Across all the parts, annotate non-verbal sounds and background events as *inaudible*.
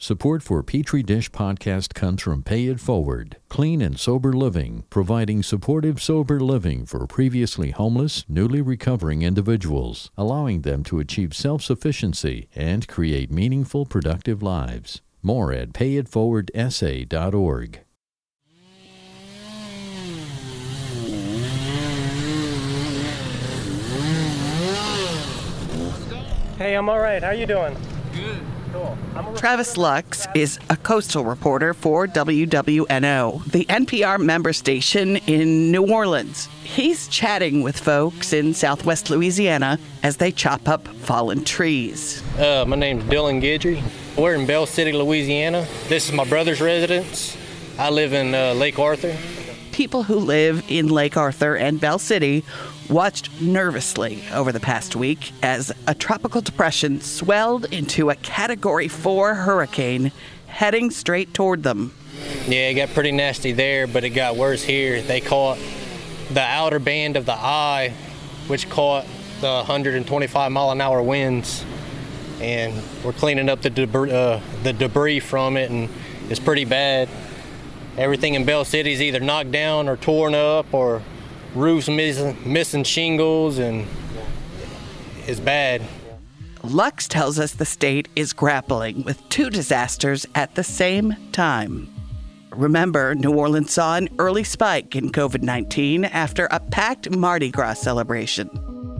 Support for Petri Dish Podcast comes from Pay It Forward, clean and sober living, providing supportive sober living for previously homeless, newly recovering individuals, allowing them to achieve self sufficiency and create meaningful, productive lives. More at payitforwardsa.org. Hey, I'm all right. How you doing? Travis Lux is a coastal reporter for WWNO, the NPR member station in New Orleans. He's chatting with folks in southwest Louisiana as they chop up fallen trees. Uh, my name's Dylan Guidry. We're in Bell City, Louisiana. This is my brother's residence. I live in uh, Lake Arthur. People who live in Lake Arthur and Bell City watched nervously over the past week as a tropical depression swelled into a Category 4 hurricane heading straight toward them. Yeah, it got pretty nasty there, but it got worse here. They caught the outer band of the eye, which caught the 125 mile an hour winds, and we're cleaning up the debris, uh, the debris from it, and it's pretty bad. Everything in Bell City is either knocked down or torn up or roofs missing, missing shingles and it's bad. Lux tells us the state is grappling with two disasters at the same time. Remember, New Orleans saw an early spike in COVID 19 after a packed Mardi Gras celebration.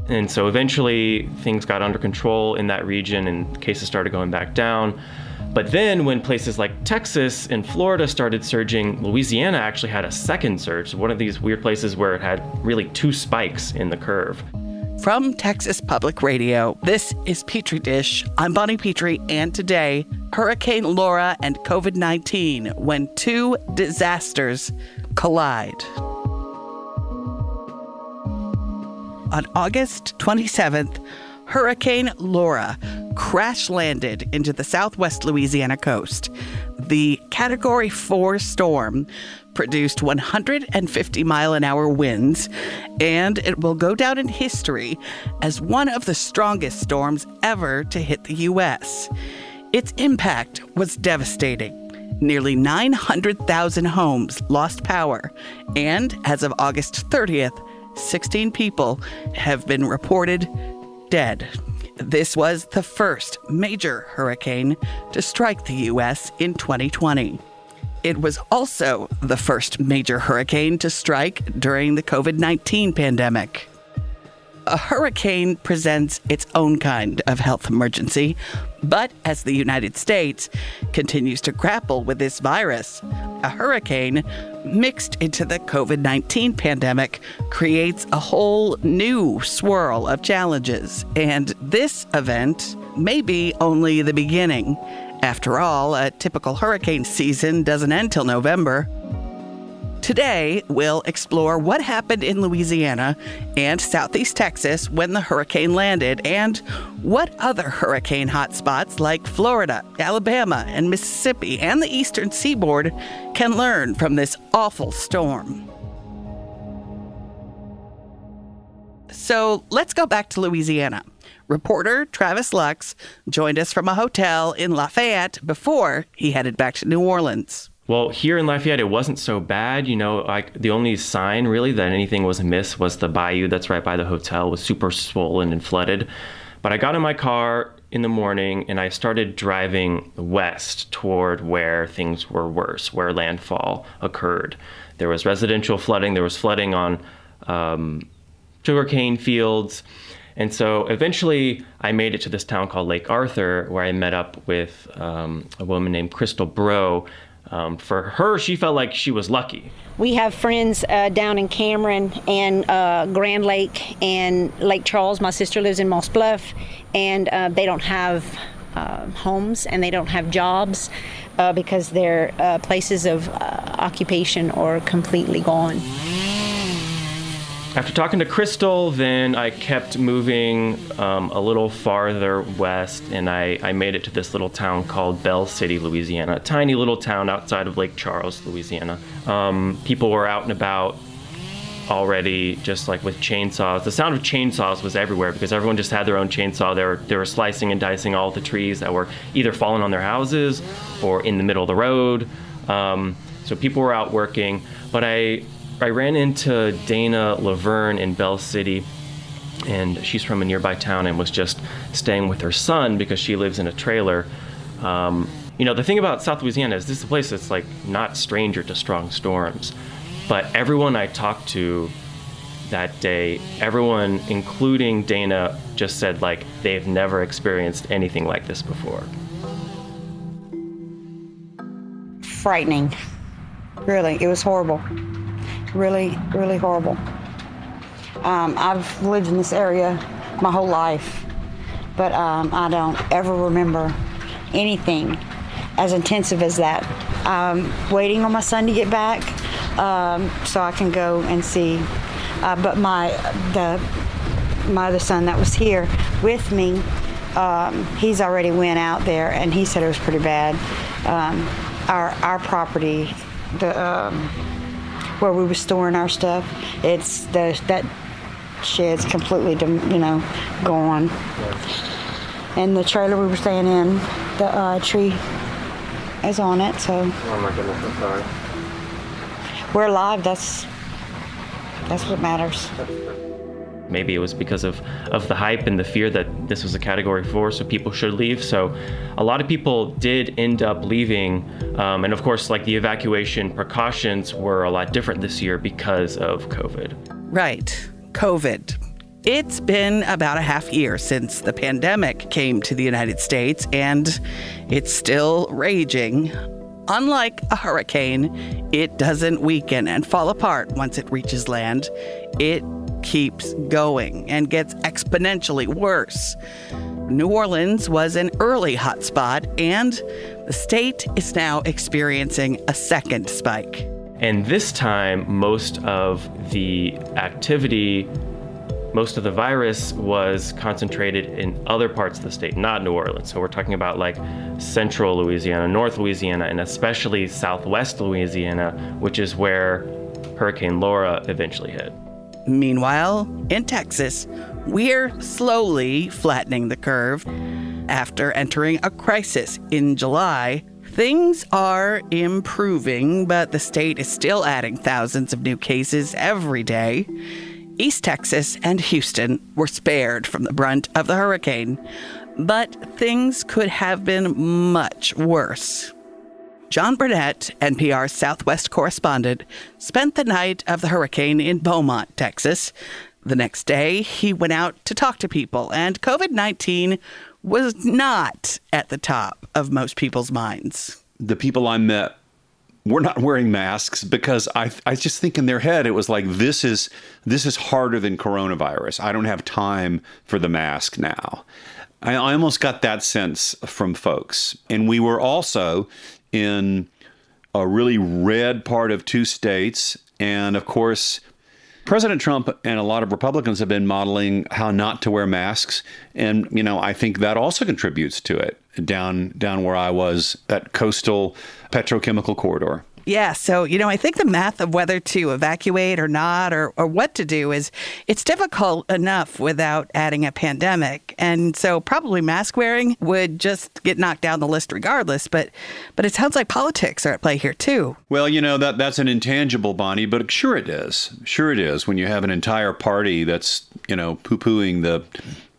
And so eventually things got under control in that region and cases started going back down. But then, when places like Texas and Florida started surging, Louisiana actually had a second surge, one of these weird places where it had really two spikes in the curve. From Texas Public Radio, this is Petri Dish. I'm Bonnie Petrie, and today, Hurricane Laura and COVID 19 when two disasters collide. On August 27th, Hurricane Laura crash landed into the southwest Louisiana coast. The Category 4 storm produced 150 mile an hour winds, and it will go down in history as one of the strongest storms ever to hit the U.S. Its impact was devastating. Nearly 900,000 homes lost power, and as of August 30th, 16 people have been reported dead. This was the first major hurricane to strike the U.S. in 2020. It was also the first major hurricane to strike during the COVID 19 pandemic a hurricane presents its own kind of health emergency. But as the United States continues to grapple with this virus, a hurricane mixed into the COVID 19 pandemic creates a whole new swirl of challenges. And this event may be only the beginning. After all, a typical hurricane season doesn't end till November. Today, we'll explore what happened in Louisiana and southeast Texas when the hurricane landed, and what other hurricane hotspots like Florida, Alabama, and Mississippi and the eastern seaboard can learn from this awful storm. So let's go back to Louisiana. Reporter Travis Lux joined us from a hotel in Lafayette before he headed back to New Orleans. Well, here in Lafayette, it wasn't so bad. You know, like the only sign really that anything was amiss was the bayou that's right by the hotel was super swollen and flooded. But I got in my car in the morning and I started driving west toward where things were worse, where landfall occurred. There was residential flooding, there was flooding on um, sugarcane fields. And so eventually I made it to this town called Lake Arthur, where I met up with um, a woman named Crystal Bro, um, for her, she felt like she was lucky. We have friends uh, down in Cameron and uh, Grand Lake and Lake Charles. My sister lives in Moss Bluff, and uh, they don't have uh, homes and they don't have jobs uh, because their uh, places of occupation are completely gone. After talking to Crystal, then I kept moving um, a little farther west and I, I made it to this little town called Bell City, Louisiana, a tiny little town outside of Lake Charles, Louisiana. Um, people were out and about already just like with chainsaws. The sound of chainsaws was everywhere because everyone just had their own chainsaw. They were, they were slicing and dicing all the trees that were either falling on their houses or in the middle of the road. Um, so people were out working. But I, I ran into Dana Laverne in Bell City, and she's from a nearby town and was just staying with her son because she lives in a trailer. Um, you know, the thing about South Louisiana is this is a place that's like not stranger to strong storms. But everyone I talked to that day, everyone, including Dana, just said like they've never experienced anything like this before. Frightening. Really, it was horrible. Really, really horrible. Um, I've lived in this area my whole life, but um, I don't ever remember anything as intensive as that. I'm waiting on my son to get back um, so I can go and see. Uh, but my the my other son that was here with me, um, he's already went out there and he said it was pretty bad. Um, our our property, the um, where we were storing our stuff, it's the that shed's completely you know gone. And the trailer we were staying in, the uh, tree is on it. So. Oh my goodness, I'm sorry. We're alive. That's that's what matters. *laughs* Maybe it was because of, of the hype and the fear that this was a category four, so people should leave. So a lot of people did end up leaving. Um, and of course, like the evacuation precautions were a lot different this year because of COVID. Right. COVID. It's been about a half year since the pandemic came to the United States, and it's still raging. Unlike a hurricane, it doesn't weaken and fall apart once it reaches land. It keeps going and gets exponentially worse. New Orleans was an early hotspot, and the state is now experiencing a second spike. And this time, most of the activity most of the virus was concentrated in other parts of the state, not New Orleans. So we're talking about like central Louisiana, North Louisiana, and especially southwest Louisiana, which is where Hurricane Laura eventually hit. Meanwhile, in Texas, we're slowly flattening the curve. After entering a crisis in July, things are improving, but the state is still adding thousands of new cases every day. East Texas and Houston were spared from the brunt of the hurricane, but things could have been much worse. John Burnett, NPR's Southwest correspondent, spent the night of the hurricane in Beaumont, Texas. The next day, he went out to talk to people, and COVID 19 was not at the top of most people's minds. The people I met we're not wearing masks because I I just think in their head it was like this is this is harder than coronavirus. I don't have time for the mask now. I, I almost got that sense from folks, and we were also in a really red part of two states, and of course. President Trump and a lot of Republicans have been modeling how not to wear masks, and you know I think that also contributes to it. Down down where I was at coastal petrochemical corridor. Yeah, so you know, I think the math of whether to evacuate or not, or or what to do, is it's difficult enough without adding a pandemic, and so probably mask wearing would just get knocked down the list regardless. But but it sounds like politics are at play here too. Well, you know that that's an intangible, Bonnie, but sure it is. Sure it is when you have an entire party that's you know poo pooing the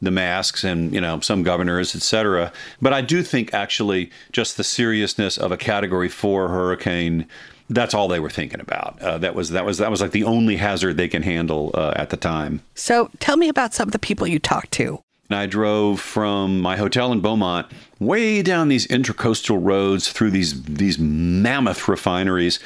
the masks and you know some governors etc but i do think actually just the seriousness of a category 4 hurricane that's all they were thinking about. Uh, that was that was that was like the only hazard they can handle uh, at the time. So tell me about some of the people you talked to. And I drove from my hotel in Beaumont way down these intercoastal roads through these these mammoth refineries,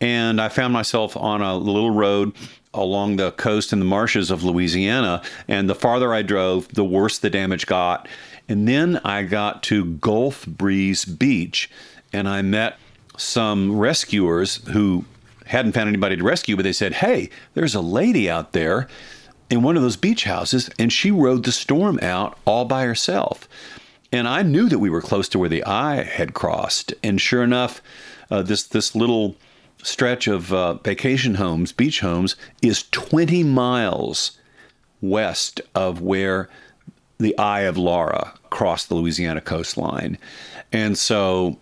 and I found myself on a little road along the coast and the marshes of Louisiana. And the farther I drove, the worse the damage got. And then I got to Gulf Breeze Beach and I met some rescuers who hadn't found anybody to rescue, but they said, Hey, there's a lady out there in one of those beach houses, and she rode the storm out all by herself. And I knew that we were close to where the eye had crossed. And sure enough, uh, this this little stretch of uh, vacation homes, beach homes, is 20 miles west of where the Eye of Laura crossed the Louisiana coastline. And so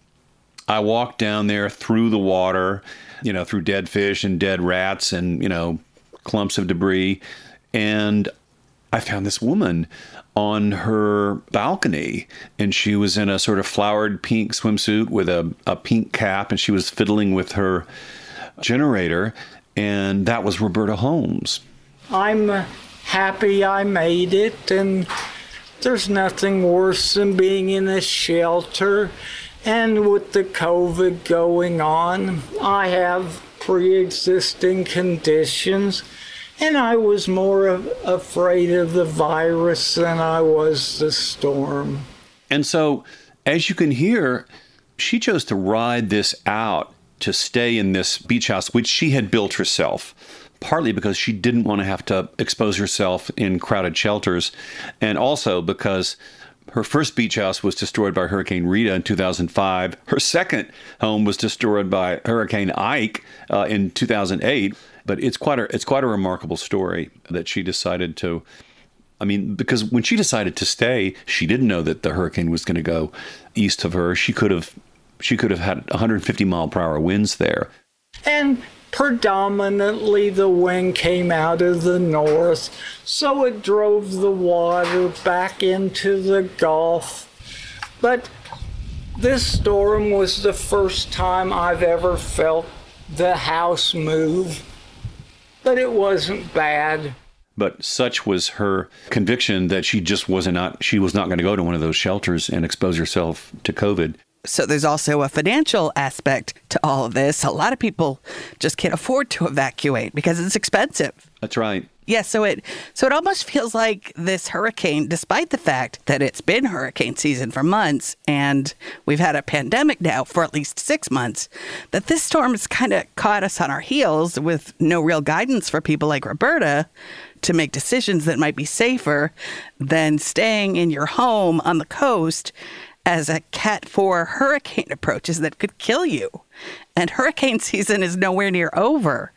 I walked down there through the water, you know, through dead fish and dead rats and, you know, clumps of debris. And I found this woman on her balcony and she was in a sort of flowered pink swimsuit with a, a pink cap and she was fiddling with her generator. And that was Roberta Holmes. I'm happy I made it, and there's nothing worse than being in a shelter. And with the COVID going on, I have pre existing conditions, and I was more afraid of the virus than I was the storm. And so, as you can hear, she chose to ride this out to stay in this beach house, which she had built herself partly because she didn't want to have to expose herself in crowded shelters, and also because her first beach house was destroyed by Hurricane Rita in 2005. Her second home was destroyed by Hurricane Ike uh, in 2008. But it's quite a it's quite a remarkable story that she decided to. I mean, because when she decided to stay, she didn't know that the hurricane was going to go east of her. She could have she could have had 150 mile per hour winds there. And predominantly the wind came out of the north, so it drove the water back into the Gulf. But this storm was the first time I've ever felt the house move, but it wasn't bad. But such was her conviction that she just wasn't not she was not going to go to one of those shelters and expose herself to COVID so there's also a financial aspect to all of this. A lot of people just can't afford to evacuate because it's expensive. That's right. Yeah, so it so it almost feels like this hurricane, despite the fact that it's been hurricane season for months and we've had a pandemic now for at least six months, that this storm has kind of caught us on our heels with no real guidance for people like Roberta to make decisions that might be safer than staying in your home on the coast as a Cat 4 hurricane approaches that could kill you. And hurricane season is nowhere near over.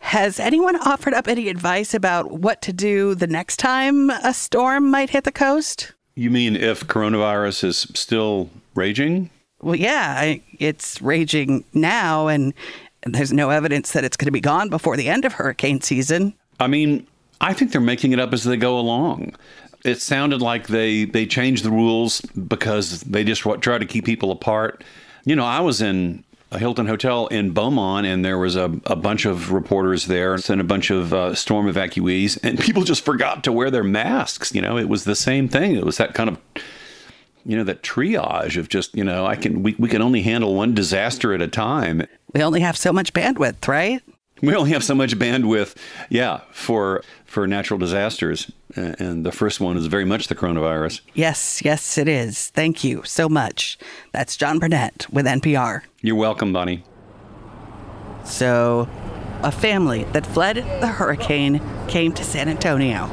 Has anyone offered up any advice about what to do the next time a storm might hit the coast? You mean if coronavirus is still raging? Well, yeah, it's raging now, and there's no evidence that it's going to be gone before the end of hurricane season. I mean, I think they're making it up as they go along it sounded like they they changed the rules because they just try to keep people apart. You know, I was in a Hilton Hotel in Beaumont, and there was a, a bunch of reporters there and a bunch of uh, storm evacuees, and *laughs* people just forgot to wear their masks. You know, it was the same thing. It was that kind of you know that triage of just you know I can we, we can only handle one disaster at a time. We only have so much bandwidth, right? We only have so much bandwidth, yeah, for for natural disasters, and the first one is very much the coronavirus. Yes, yes, it is. Thank you so much. That's John Burnett with NPR. You're welcome, Bonnie. So, a family that fled the hurricane came to San Antonio.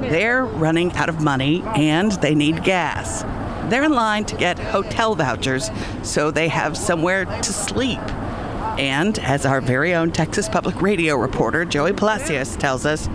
They're running out of money and they need gas. They're in line to get hotel vouchers so they have somewhere to sleep. And as our very own Texas Public Radio reporter, Joey Palacios, tells us,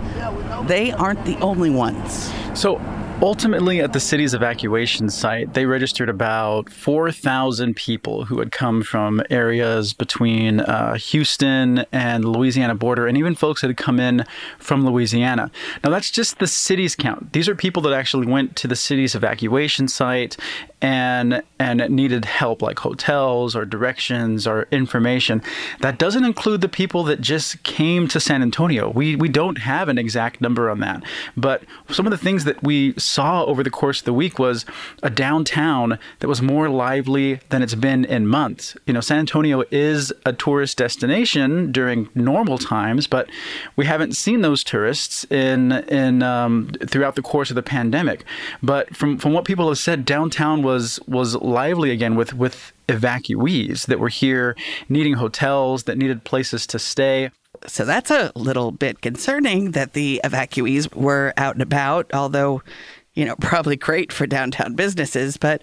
they aren't the only ones. So Ultimately, at the city's evacuation site, they registered about 4,000 people who had come from areas between uh, Houston and Louisiana border, and even folks that had come in from Louisiana. Now, that's just the city's count. These are people that actually went to the city's evacuation site and and needed help, like hotels or directions or information. That doesn't include the people that just came to San Antonio. We we don't have an exact number on that, but some of the things that we saw over the course of the week was a downtown that was more lively than it's been in months. You know, San Antonio is a tourist destination during normal times, but we haven't seen those tourists in in um, throughout the course of the pandemic. But from from what people have said, downtown was was was lively again with with evacuees that were here needing hotels that needed places to stay. So that's a little bit concerning that the evacuees were out and about, although you know, probably great for downtown businesses, but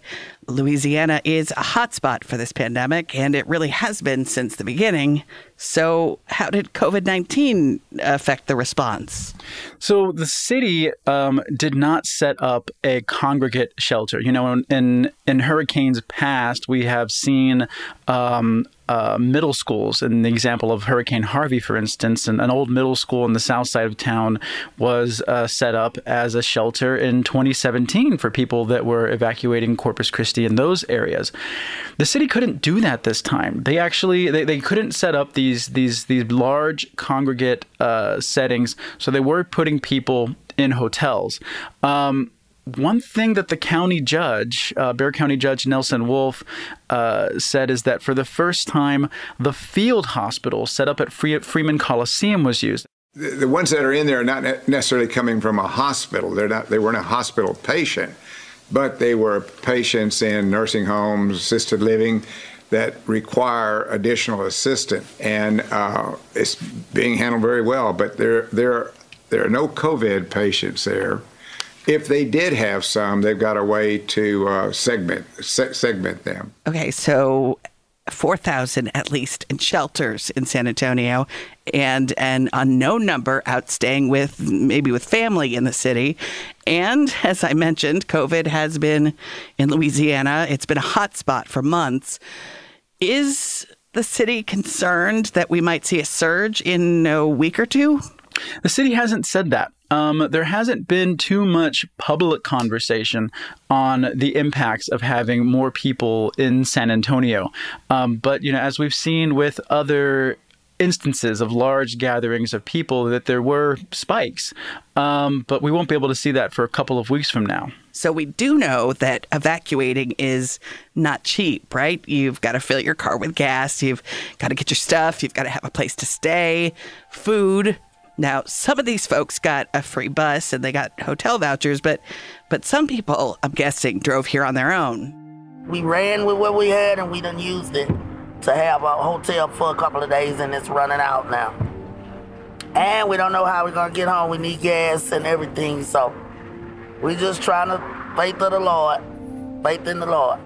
Louisiana is a hotspot for this pandemic, and it really has been since the beginning. So, how did COVID 19 affect the response? So, the city um, did not set up a congregate shelter. You know, in, in, hurricanes past, we have seen um, uh, middle schools. In the example of Hurricane Harvey, for instance, an, an old middle school in the south side of town was uh, set up as a shelter in 2017 for people that were evacuating Corpus Christi in those areas. The city couldn't do that this time. They actually they, they couldn't set up these these these large congregate uh, settings, so they were putting people in hotels. Um, one thing that the county judge, uh, Bexar County Judge Nelson Wolff, uh, said is that for the first time, the field hospital set up at Freeman Coliseum was used. The ones that are in there are not necessarily coming from a hospital. They're not. They weren't a hospital patient, but they were patients in nursing homes, assisted living, that require additional assistance, and uh, it's being handled very well. But there, there, there are no COVID patients there if they did have some, they've got a way to uh, segment se- segment them. Okay, so 4,000 at least in shelters in San Antonio and an unknown number out staying with maybe with family in the city. And as I mentioned, COVID has been in Louisiana, it's been a hot spot for months. Is the city concerned that we might see a surge in a week or two? The city hasn't said that. Um, there hasn't been too much public conversation on the impacts of having more people in San Antonio. Um, but you know, as we've seen with other instances of large gatherings of people, that there were spikes. Um, but we won't be able to see that for a couple of weeks from now. So we do know that evacuating is not cheap, right? You've got to fill your car with gas, you've got to get your stuff, you've got to have a place to stay, food, now, some of these folks got a free bus and they got hotel vouchers, but but some people, I'm guessing, drove here on their own. We ran with what we had and we done used it to have a hotel for a couple of days and it's running out now. And we don't know how we're gonna get home. We need gas and everything, so we're just trying to faith of the Lord, faith in the Lord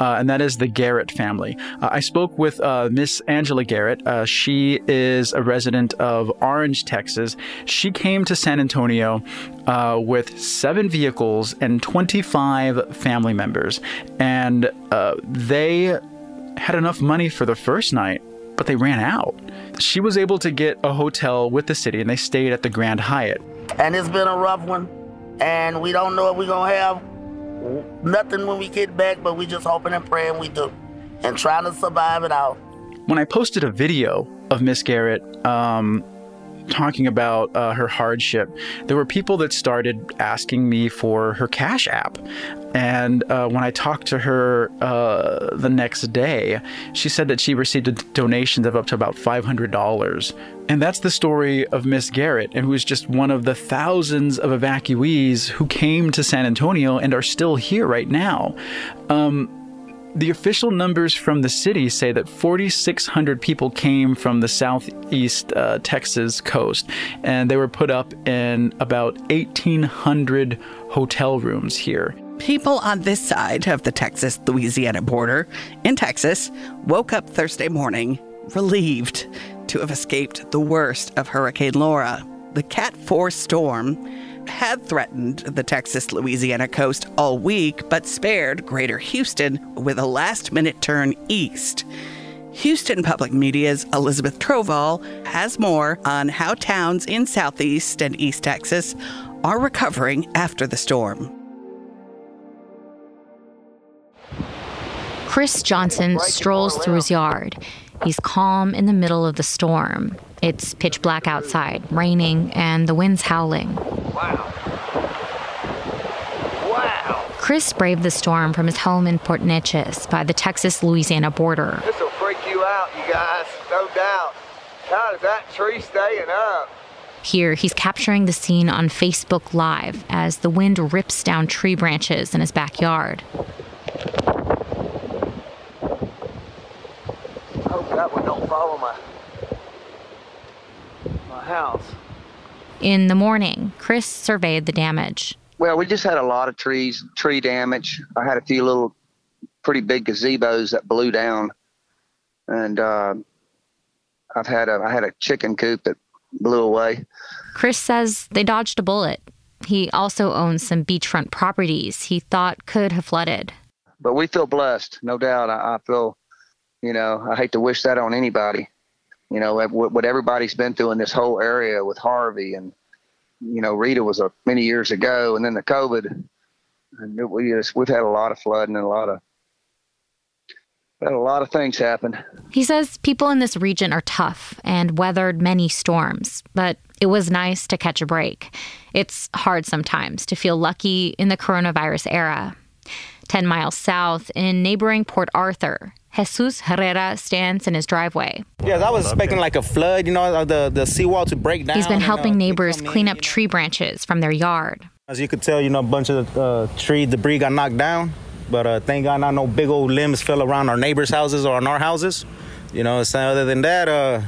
uh, and that is the Garrett family. Uh, I spoke with uh, Miss Angela Garrett. Uh, she is a resident of Orange, Texas. She came to San Antonio uh, with seven vehicles and 25 family members, and uh, they had enough money for the first night. But they ran out. She was able to get a hotel with the city, and they stayed at the Grand Hyatt. And it's been a rough one, and we don't know if we're gonna have nothing when we get back, but we just hoping and praying we do and trying to survive it out. When I posted a video of Miss Garrett um, talking about uh, her hardship, there were people that started asking me for her Cash App. And uh, when I talked to her uh, the next day, she said that she received donations of up to about $500. And that's the story of Miss Garrett, and who is just one of the thousands of evacuees who came to San Antonio and are still here right now. Um, the official numbers from the city say that 4,600 people came from the southeast uh, Texas coast, and they were put up in about 1,800 hotel rooms here. People on this side of the Texas Louisiana border in Texas woke up Thursday morning relieved to have escaped the worst of Hurricane Laura. The Cat 4 storm had threatened the Texas Louisiana coast all week, but spared greater Houston with a last minute turn east. Houston Public Media's Elizabeth Trovall has more on how towns in Southeast and East Texas are recovering after the storm. Chris Johnson strolls through his yard. He's calm in the middle of the storm. It's pitch black outside, raining, and the wind's howling. Wow. Wow. Chris braved the storm from his home in Port Neches by the Texas Louisiana border. This will freak you out, you guys, no doubt. How is that tree staying up? Here, he's capturing the scene on Facebook Live as the wind rips down tree branches in his backyard. That one don't follow my house. In the morning, Chris surveyed the damage. Well, we just had a lot of trees, tree damage. I had a few little pretty big gazebos that blew down, and uh, I've had a I had a chicken coop that blew away. Chris says they dodged a bullet. He also owns some beachfront properties he thought could have flooded. But we feel blessed, no doubt. I, I feel, you know, I hate to wish that on anybody. You know, what, what everybody's been through in this whole area with Harvey and, you know, Rita was a, many years ago, and then the COVID. And we just, we've had a lot of flooding and a lot of had a lot of things happen. He says people in this region are tough and weathered many storms, but it was nice to catch a break. It's hard sometimes to feel lucky in the coronavirus era. 10 miles south in neighboring Port Arthur, Jesus Herrera stands in his driveway. Yeah, I was expecting like a flood, you know, the, the seawall to break down. He's been helping and, uh, neighbors clean up tree branches from their yard. As you could tell, you know, a bunch of uh, tree debris got knocked down. But uh, thank God, not no big old limbs fell around our neighbors' houses or on our houses. You know, so other than that, uh,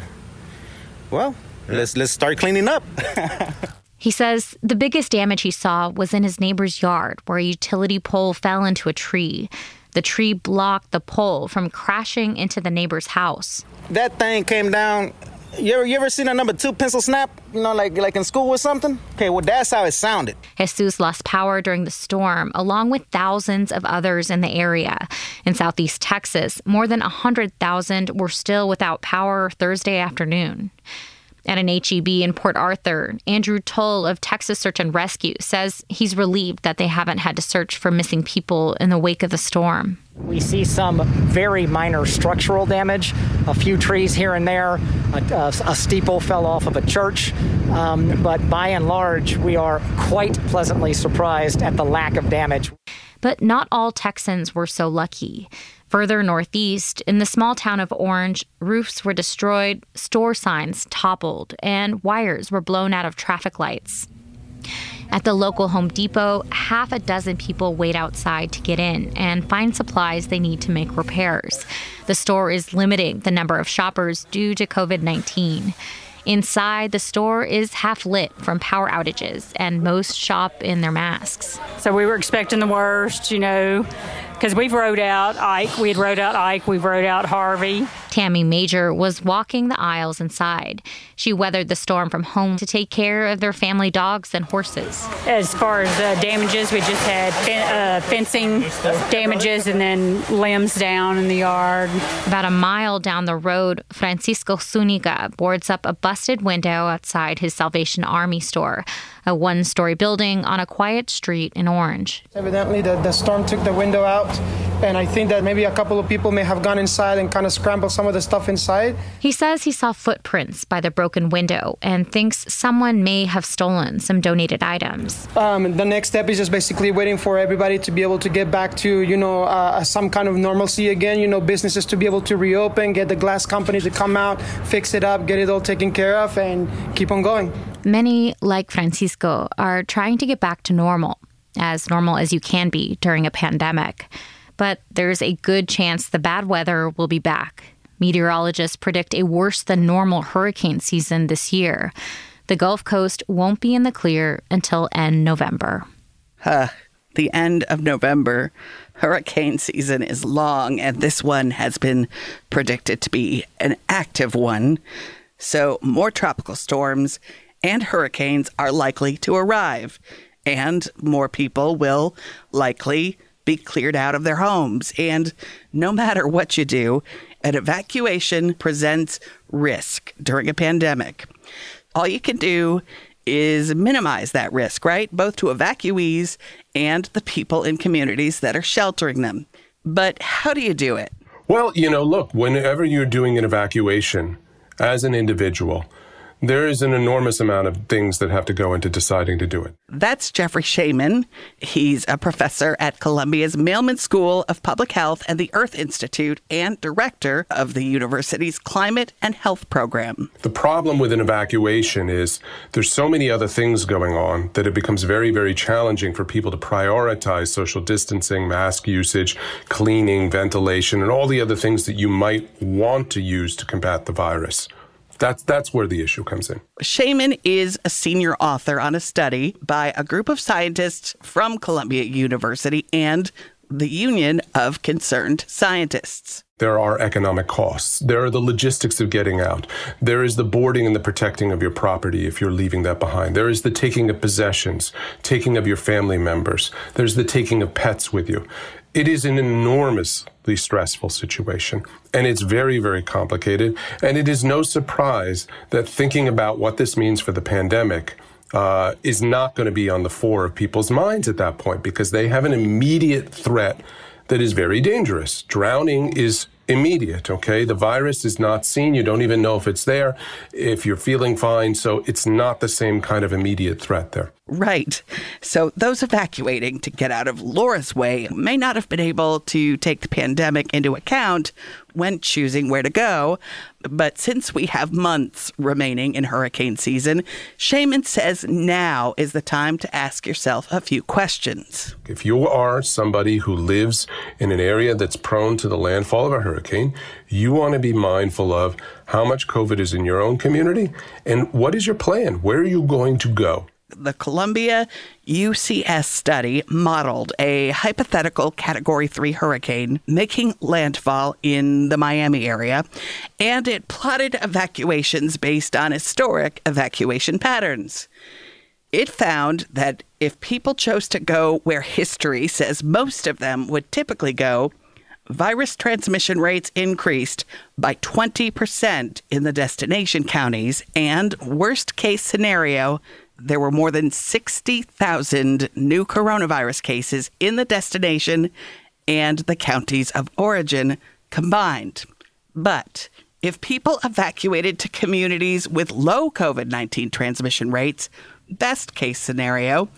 well, let's let's start cleaning up. *laughs* He says the biggest damage he saw was in his neighbor's yard, where a utility pole fell into a tree. The tree blocked the pole from crashing into the neighbor's house. that thing came down. You ever you ever seen a number two pencil snap? You know, like like in school or something. Okay, well that's how it sounded. Jesus lost power during the storm, along with thousands of others in the area. In southeast Texas, more than 100,000 were still without power Thursday afternoon. At an HEB in Port Arthur, Andrew Toll of Texas Search and Rescue says he's relieved that they haven't had to search for missing people in the wake of the storm. We see some very minor structural damage, a few trees here and there, a, a, a steeple fell off of a church, um, but by and large, we are quite pleasantly surprised at the lack of damage. But not all Texans were so lucky. Further northeast, in the small town of Orange, roofs were destroyed, store signs toppled, and wires were blown out of traffic lights. At the local Home Depot, half a dozen people wait outside to get in and find supplies they need to make repairs. The store is limiting the number of shoppers due to COVID 19. Inside, the store is half lit from power outages, and most shop in their masks. So we were expecting the worst, you know, because we've rode out Ike. We had rode out Ike. We've rode out Harvey. Tammy Major was walking the aisles inside. She weathered the storm from home to take care of their family dogs and horses. As far as uh, damages, we just had fen- uh, fencing damages and then limbs down in the yard. About a mile down the road, Francisco Zuniga boards up a busted window outside his Salvation Army store, a one story building on a quiet street in Orange. Evidently, the, the storm took the window out, and I think that maybe a couple of people may have gone inside and kind of scrambled some of the stuff inside. He says he saw footprints by the broken window and thinks someone may have stolen some donated items. Um, the next step is just basically waiting for everybody to be able to get back to, you know, uh, some kind of normalcy again. You know, businesses to be able to reopen, get the glass company to come out, fix it up, get it all taken care of, and keep on going. Many, like Francisco, are trying to get back to normal, as normal as you can be during a pandemic. But there's a good chance the bad weather will be back. Meteorologists predict a worse than normal hurricane season this year. The Gulf Coast won't be in the clear until end November. Huh. The end of November. Hurricane season is long, and this one has been predicted to be an active one. So, more tropical storms and hurricanes are likely to arrive, and more people will likely be cleared out of their homes. And no matter what you do, an evacuation presents risk during a pandemic. All you can do is minimize that risk, right? Both to evacuees and the people in communities that are sheltering them. But how do you do it? Well, you know, look, whenever you're doing an evacuation as an individual, there is an enormous amount of things that have to go into deciding to do it. That's Jeffrey Shaman. He's a professor at Columbia's Mailman School of Public Health and the Earth Institute and director of the university's Climate and Health Program. The problem with an evacuation is there's so many other things going on that it becomes very, very challenging for people to prioritize social distancing, mask usage, cleaning, ventilation, and all the other things that you might want to use to combat the virus. That's that's where the issue comes in. Shaman is a senior author on a study by a group of scientists from Columbia University and the Union of Concerned Scientists. There are economic costs. There are the logistics of getting out. There is the boarding and the protecting of your property if you're leaving that behind. There is the taking of possessions, taking of your family members. There's the taking of pets with you. It is an enormously stressful situation, and it's very, very complicated. And it is no surprise that thinking about what this means for the pandemic uh, is not going to be on the fore of people's minds at that point because they have an immediate threat that is very dangerous. Drowning is immediate, okay? The virus is not seen. You don't even know if it's there, if you're feeling fine. So it's not the same kind of immediate threat there. Right. So those evacuating to get out of Laura's way may not have been able to take the pandemic into account when choosing where to go. But since we have months remaining in hurricane season, Shaman says now is the time to ask yourself a few questions. If you are somebody who lives in an area that's prone to the landfall of a hurricane, you want to be mindful of how much COVID is in your own community and what is your plan? Where are you going to go? The Columbia UCS study modeled a hypothetical Category 3 hurricane making landfall in the Miami area, and it plotted evacuations based on historic evacuation patterns. It found that if people chose to go where history says most of them would typically go, virus transmission rates increased by 20% in the destination counties, and worst case scenario, there were more than 60,000 new coronavirus cases in the destination and the counties of origin combined. But if people evacuated to communities with low COVID 19 transmission rates, best case scenario,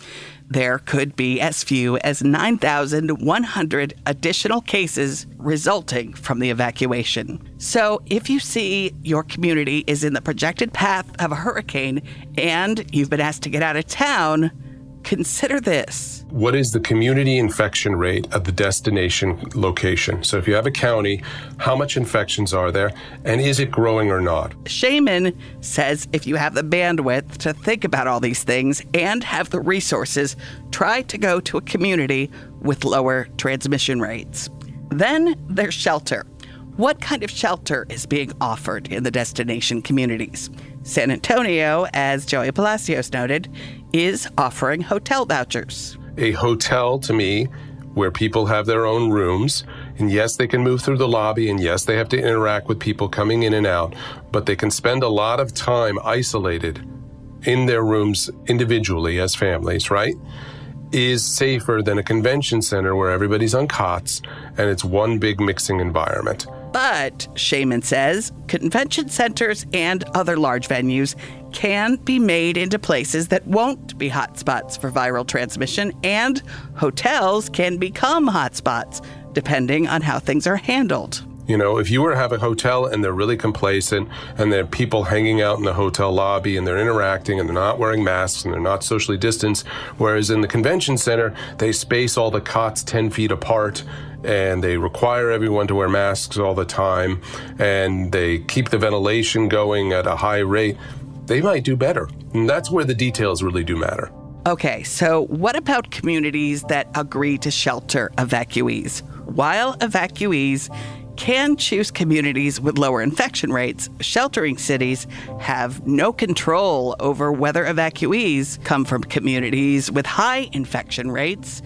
there could be as few as 9,100 additional cases resulting from the evacuation. So, if you see your community is in the projected path of a hurricane and you've been asked to get out of town, consider this. What is the community infection rate at the destination location? So, if you have a county, how much infections are there, and is it growing or not? Shaman says if you have the bandwidth to think about all these things and have the resources, try to go to a community with lower transmission rates. Then there's shelter. What kind of shelter is being offered in the destination communities? San Antonio, as Joey Palacios noted, is offering hotel vouchers. A hotel, to me, where people have their own rooms, and yes, they can move through the lobby, and yes, they have to interact with people coming in and out, but they can spend a lot of time isolated in their rooms individually as families, right? Is safer than a convention center where everybody's on cots and it's one big mixing environment. But, Shaman says, convention centers and other large venues can be made into places that won't be hotspots for viral transmission, and hotels can become hotspots depending on how things are handled. You know, if you were to have a hotel and they're really complacent and there are people hanging out in the hotel lobby and they're interacting and they're not wearing masks and they're not socially distanced, whereas in the convention center, they space all the cots 10 feet apart and they require everyone to wear masks all the time and they keep the ventilation going at a high rate, they might do better. And that's where the details really do matter. Okay, so what about communities that agree to shelter evacuees? While evacuees can choose communities with lower infection rates, sheltering cities have no control over whether evacuees come from communities with high infection rates.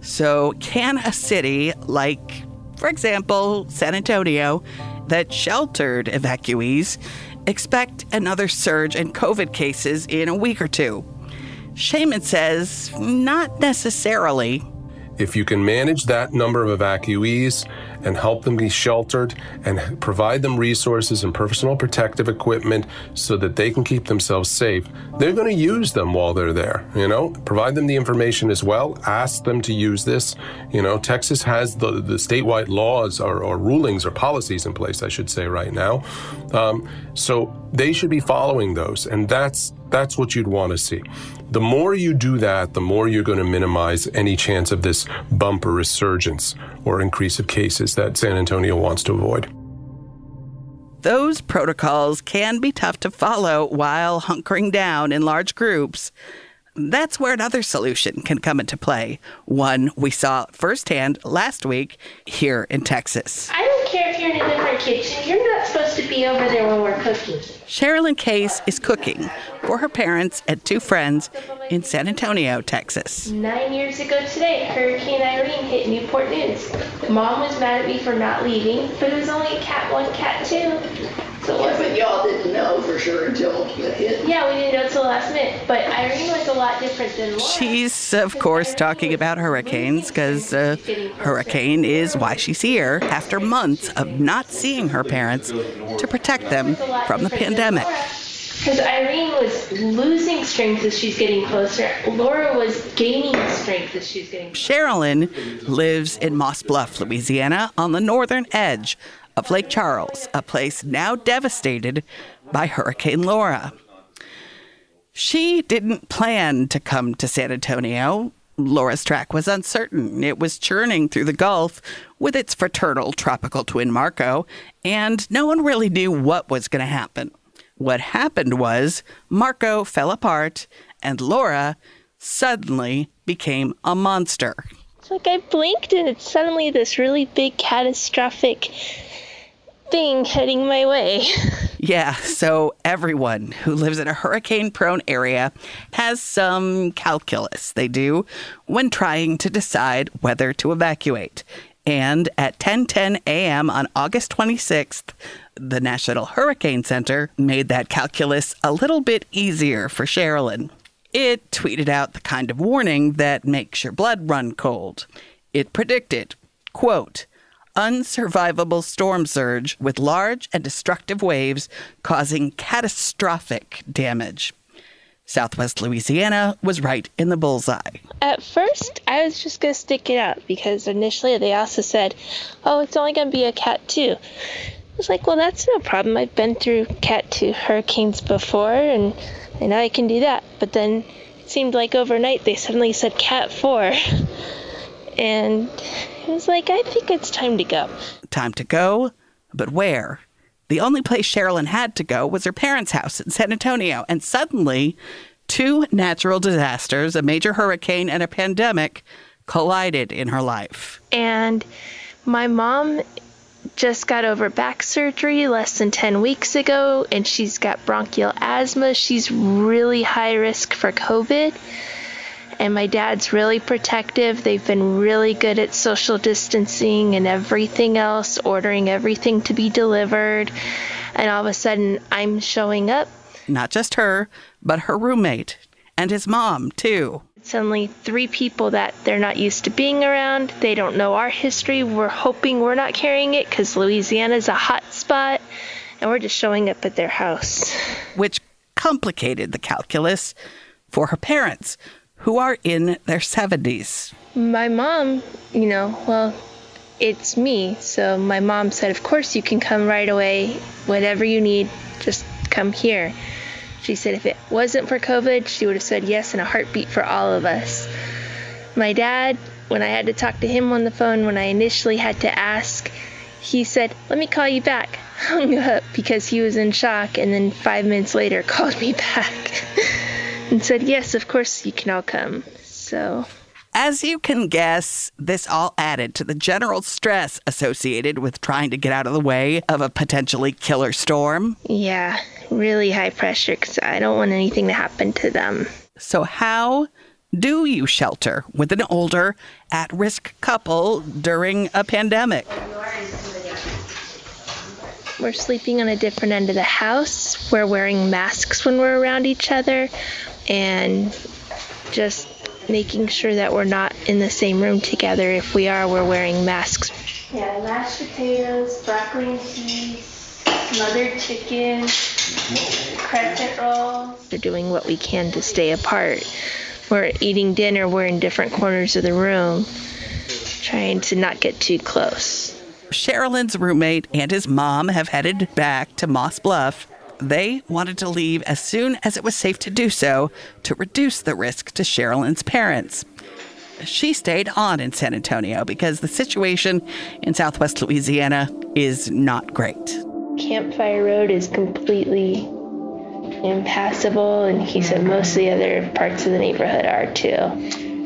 So, can a city like, for example, San Antonio, that sheltered evacuees expect another surge in COVID cases in a week or two? Shaman says not necessarily. If you can manage that number of evacuees and help them be sheltered and provide them resources and personal protective equipment so that they can keep themselves safe, they're going to use them while they're there. You know, provide them the information as well. Ask them to use this. You know, Texas has the, the statewide laws or, or rulings or policies in place, I should say, right now. Um, so they should be following those. And that's that's what you'd want to see. The more you do that, the more you're going to minimize any chance of this bumper resurgence or increase of cases that San Antonio wants to avoid. Those protocols can be tough to follow while hunkering down in large groups. That's where another solution can come into play, one we saw firsthand last week here in Texas. I don't care if you're in a different kitchen. You're not supposed to be over there when we're cooking. Sherilyn Case is cooking for her parents and two friends in San Antonio, Texas. Nine years ago today, Hurricane Irene hit Newport News. Mom was mad at me for not leaving, but it was only cat one, cat two. So Yeah, but y'all didn't know for sure until it hit. Yeah, we didn't know till the last minute. But Irene was a lot different than Laura. She's, of course, talking about hurricanes because uh, hurricane is why she's here after months of not seeing her parents to protect them from the pandemic. Because Irene was losing strength as she's getting closer. Laura was gaining strength as she's getting Sherilyn lives in Moss Bluff, Louisiana, on the northern edge of Lake Charles, a place now devastated by Hurricane Laura. She didn't plan to come to San Antonio. Laura's track was uncertain. It was churning through the Gulf with its fraternal tropical twin Marco, and no one really knew what was going to happen. What happened was Marco fell apart, and Laura suddenly became a monster. Like I blinked and it's suddenly this really big catastrophic thing heading my way. *laughs* Yeah, so everyone who lives in a hurricane prone area has some calculus they do when trying to decide whether to evacuate. And at 10:10 a.m. on August 26th, the National Hurricane Center made that calculus a little bit easier for Sherilyn. It tweeted out the kind of warning that makes your blood run cold. It predicted, quote, unsurvivable storm surge with large and destructive waves causing catastrophic damage. Southwest Louisiana was right in the bullseye. At first, I was just going to stick it out because initially they also said, oh, it's only going to be a Cat 2. Was like, well, that's no problem. I've been through Cat 2 hurricanes before and I know I can do that. But then it seemed like overnight they suddenly said Cat 4. *laughs* And it was like, I think it's time to go. Time to go, but where? The only place Sherilyn had to go was her parents' house in San Antonio, and suddenly, two natural disasters, a major hurricane and a pandemic, collided in her life. And my mom just got over back surgery less than 10 weeks ago, and she's got bronchial asthma. She's really high risk for COVID. And my dad's really protective. They've been really good at social distancing and everything else, ordering everything to be delivered. And all of a sudden, I'm showing up. Not just her, but her roommate and his mom, too. Suddenly, three people that they're not used to being around. They don't know our history. We're hoping we're not carrying it because Louisiana's a hot spot. And we're just showing up at their house. Which complicated the calculus for her parents, who are in their 70s. My mom, you know, well, it's me. So my mom said, Of course, you can come right away. Whatever you need, just come here. She said if it wasn't for COVID, she would have said yes in a heartbeat for all of us. My dad, when I had to talk to him on the phone, when I initially had to ask, he said, Let me call you back. *laughs* Hung up because he was in shock, and then five minutes later *laughs* called me back and said, Yes, of course you can all come. So. As you can guess, this all added to the general stress associated with trying to get out of the way of a potentially killer storm. Yeah, really high pressure because I don't want anything to happen to them. So, how do you shelter with an older, at risk couple during a pandemic? We're sleeping on a different end of the house. We're wearing masks when we're around each other and just making sure that we're not in the same room together. If we are, we're wearing masks. Yeah, mashed potatoes, broccoli and cheese, smothered chicken, crescent rolls. We're doing what we can to stay apart. We're eating dinner, we're in different corners of the room, trying to not get too close. Sherilyn's roommate and his mom have headed back to Moss Bluff. They wanted to leave as soon as it was safe to do so to reduce the risk to Sherilyn's parents. She stayed on in San Antonio because the situation in southwest Louisiana is not great. Campfire Road is completely impassable, and he said most of the other parts of the neighborhood are too.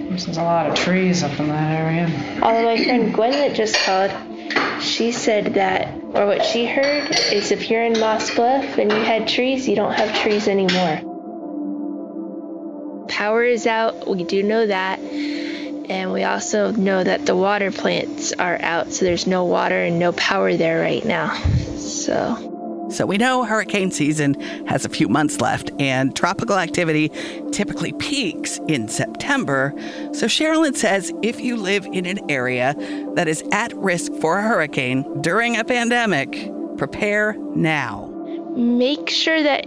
There's a lot of trees up in that area. Although my friend Gwen that just called, she said that, or what she heard, is if you're in Moss Bluff and you had trees, you don't have trees anymore. Power is out, we do know that. And we also know that the water plants are out, so there's no water and no power there right now. So. So we know hurricane season has a few months left, and tropical activity typically peaks in September. So Sherilyn says if you live in an area that is at risk for a hurricane during a pandemic, prepare now. Make sure that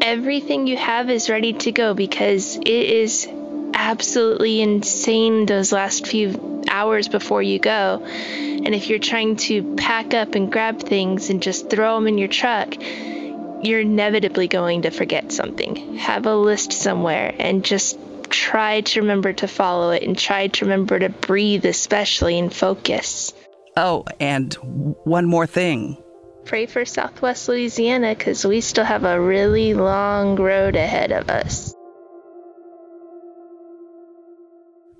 everything you have is ready to go because it is absolutely insane those last few hours before you go. And if you're trying to pack up and grab things and just throw them in your truck, you're inevitably going to forget something. Have a list somewhere and just try to remember to follow it and try to remember to breathe, especially and focus. Oh, and one more thing. Pray for Southwest Louisiana because we still have a really long road ahead of us.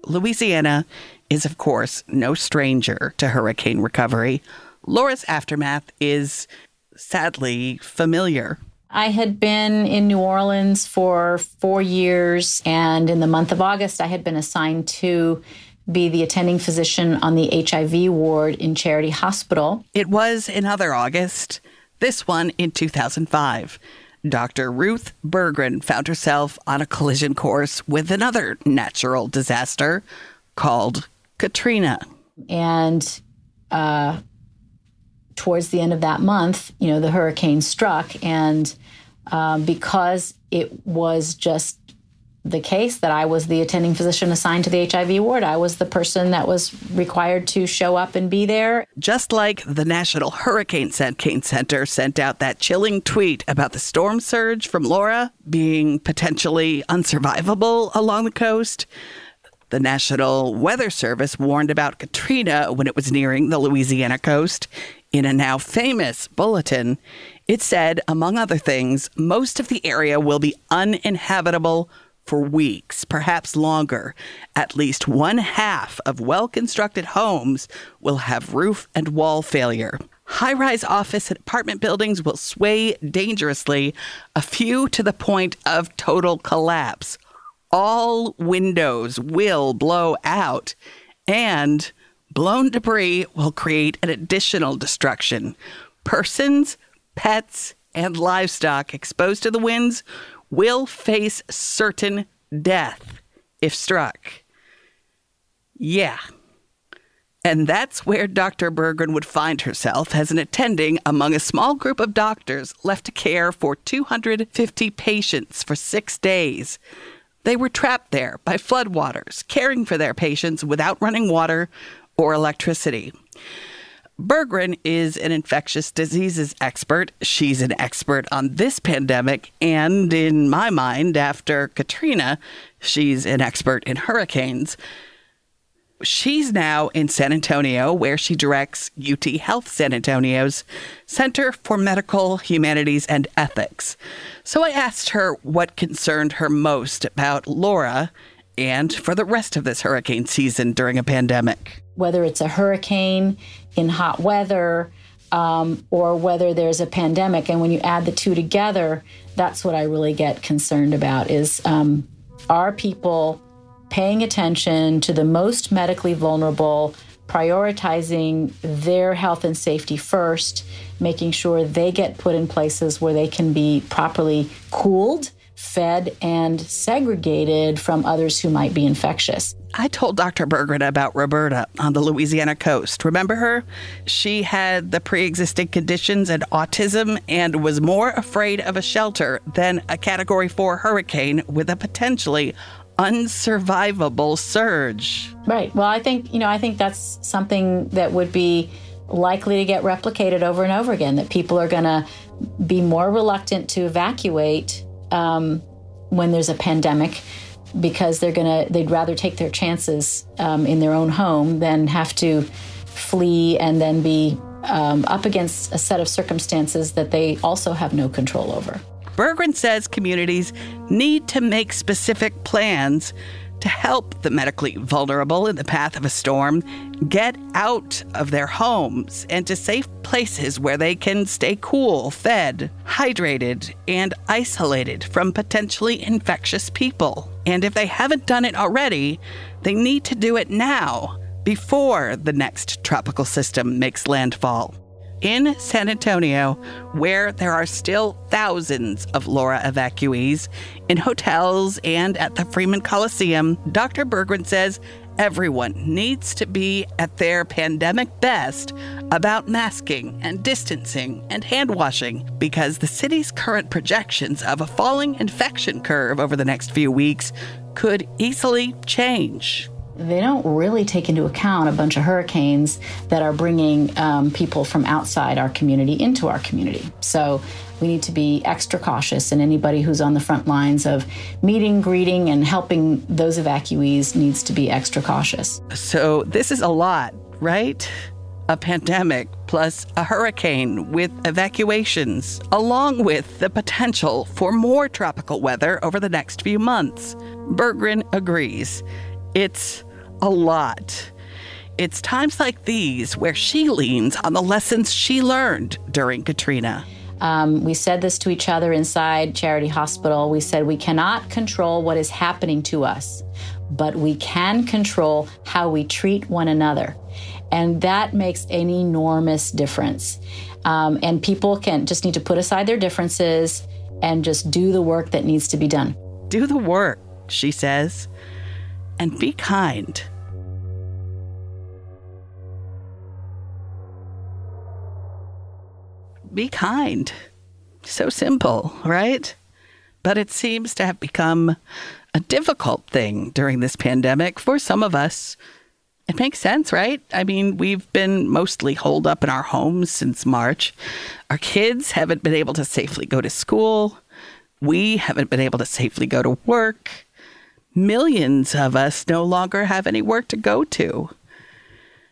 Louisiana is, of course, no stranger to hurricane recovery. Laura's aftermath is sadly familiar. I had been in New Orleans for four years, and in the month of August, I had been assigned to be the attending physician on the HIV ward in Charity Hospital. It was another August, this one in 2005. Dr. Ruth Berggren found herself on a collision course with another natural disaster called Katrina. And uh, towards the end of that month, you know, the hurricane struck. And uh, because it was just the case that I was the attending physician assigned to the HIV ward. I was the person that was required to show up and be there. Just like the National Hurricane Center sent out that chilling tweet about the storm surge from Laura being potentially unsurvivable along the coast. The National Weather Service warned about Katrina when it was nearing the Louisiana coast. In a now famous bulletin, it said, among other things, most of the area will be uninhabitable for weeks, perhaps longer. At least one half of well constructed homes will have roof and wall failure. High rise office and apartment buildings will sway dangerously, a few to the point of total collapse. All windows will blow out, and blown debris will create an additional destruction. Persons, pets, and livestock exposed to the winds will face certain death if struck. Yeah. And that's where Dr. Berggren would find herself as an attending among a small group of doctors left to care for 250 patients for six days. They were trapped there by floodwaters, caring for their patients without running water or electricity. Berggren is an infectious diseases expert. She's an expert on this pandemic. And in my mind, after Katrina, she's an expert in hurricanes. She's now in San Antonio, where she directs UT Health San Antonio's Center for Medical Humanities and Ethics. So I asked her what concerned her most about Laura and for the rest of this hurricane season during a pandemic. Whether it's a hurricane in hot weather um, or whether there's a pandemic, and when you add the two together, that's what I really get concerned about is um, are people paying attention to the most medically vulnerable, prioritizing their health and safety first, making sure they get put in places where they can be properly cooled fed and segregated from others who might be infectious. I told Dr. Berggren about Roberta on the Louisiana coast. Remember her? She had the pre existing conditions and autism and was more afraid of a shelter than a Category 4 hurricane with a potentially unsurvivable surge. Right. Well, I think, you know, I think that's something that would be likely to get replicated over and over again that people are going to be more reluctant to evacuate um, when there's a pandemic because they're gonna they'd rather take their chances um, in their own home than have to flee and then be um, up against a set of circumstances that they also have no control over. Berggren says communities need to make specific plans to help the medically vulnerable in the path of a storm get out of their homes and to safe places where they can stay cool, fed, hydrated, and isolated from potentially infectious people. And if they haven't done it already, they need to do it now before the next tropical system makes landfall. In San Antonio, where there are still thousands of Laura evacuees in hotels and at the Freeman Coliseum, Dr. Berggren says everyone needs to be at their pandemic best about masking and distancing and hand washing because the city's current projections of a falling infection curve over the next few weeks could easily change they don't really take into account a bunch of hurricanes that are bringing um, people from outside our community into our community. So we need to be extra cautious, and anybody who's on the front lines of meeting, greeting, and helping those evacuees needs to be extra cautious. So this is a lot, right? A pandemic plus a hurricane with evacuations, along with the potential for more tropical weather over the next few months. Berggren agrees. It's a lot. It's times like these where she leans on the lessons she learned during Katrina. Um, we said this to each other inside Charity Hospital. We said we cannot control what is happening to us, but we can control how we treat one another. And that makes an enormous difference. Um, and people can just need to put aside their differences and just do the work that needs to be done. Do the work, she says, and be kind. be kind. So simple, right? But it seems to have become a difficult thing during this pandemic for some of us. It makes sense, right? I mean, we've been mostly holed up in our homes since March. Our kids haven't been able to safely go to school. We haven't been able to safely go to work. Millions of us no longer have any work to go to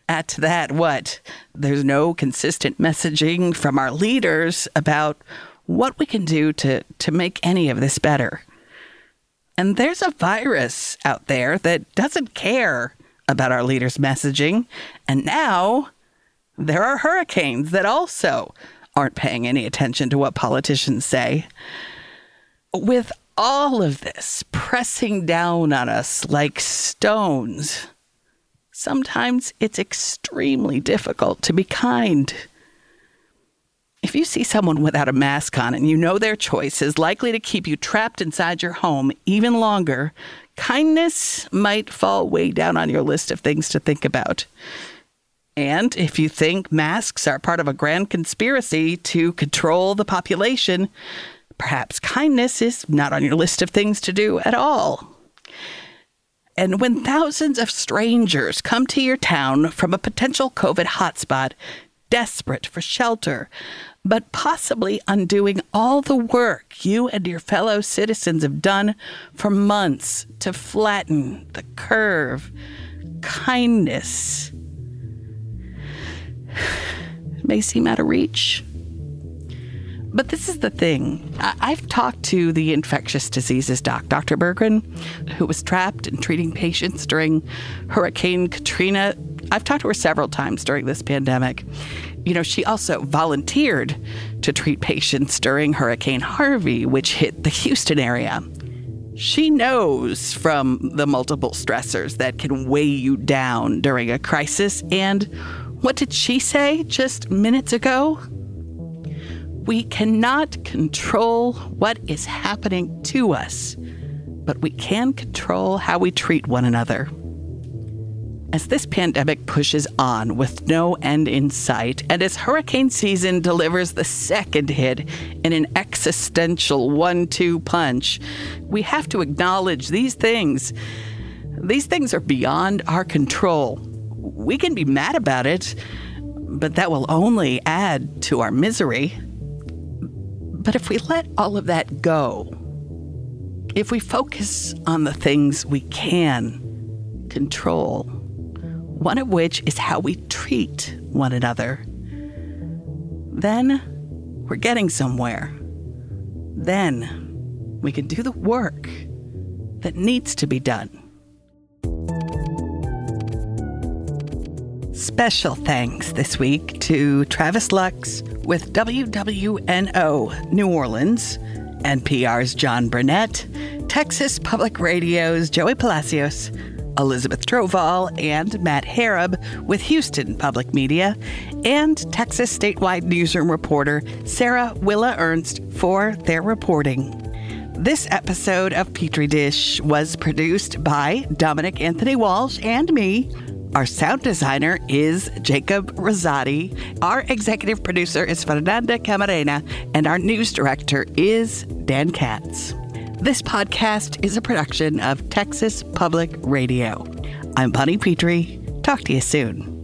At that what? There's no consistent messaging from our leaders about what we can do to, to make any of this better. And there's a virus out there that doesn't care about our leaders' messaging. And now there are hurricanes that also aren't paying any attention to what politicians say. With all of this pressing down on us like stones, sometimes it's extremely difficult to be kind. If you see someone without a mask on and you know their choice is likely to keep you trapped inside your home even longer, kindness might fall way down on your list of things to think about. And if you think masks are part of a grand conspiracy to control the population, perhaps kindness is not on your list of things to do at all. And when thousands of strangers come to your town from a potential COVID hotspot, desperate for shelter, but possibly undoing all the work you and your fellow citizens have done for months to flatten the curve, kindness *sighs* may seem out of reach. But this is the thing. I've talked to the infectious diseases doc, Dr. Berggren, who was trapped and treating patients during Hurricane Katrina. I've talked to her several times during this pandemic. You know, she also volunteered to treat patients during Hurricane Harvey, which hit the Houston area. She knows from the multiple stressors that can weigh you down during a crisis. And what did she say just minutes ago? We cannot control what is happening to us, but we can control how we treat one another. As this pandemic pushes on with no end in sight, and as hurricane season delivers the second hit in an existential one two punch, we have to acknowledge these things. These things are beyond our control. We can be mad about it, but that will only add to our misery. But if we let all of that go, if we focus on the things we can control, one of which is how we treat one another, then we're getting somewhere. Then we can do the work that needs to be done. Special thanks this week to Travis Lux with WWNO New Orleans, NPR's John Burnett, Texas Public Radio's Joey Palacios, Elizabeth Trovall and Matt Harab with Houston Public Media, and Texas statewide newsroom reporter Sara Willa Ernst for their reporting. This episode of Petrie Dish was produced by Dominic Anthony Walsh and me. Our sound designer is Jacob Rosati. Our executive producer is Fernanda Camarena, and our news director is Dan Katz. This podcast is a production of Texas Public Radio. I'm Bonnie Petrie. Talk to you soon.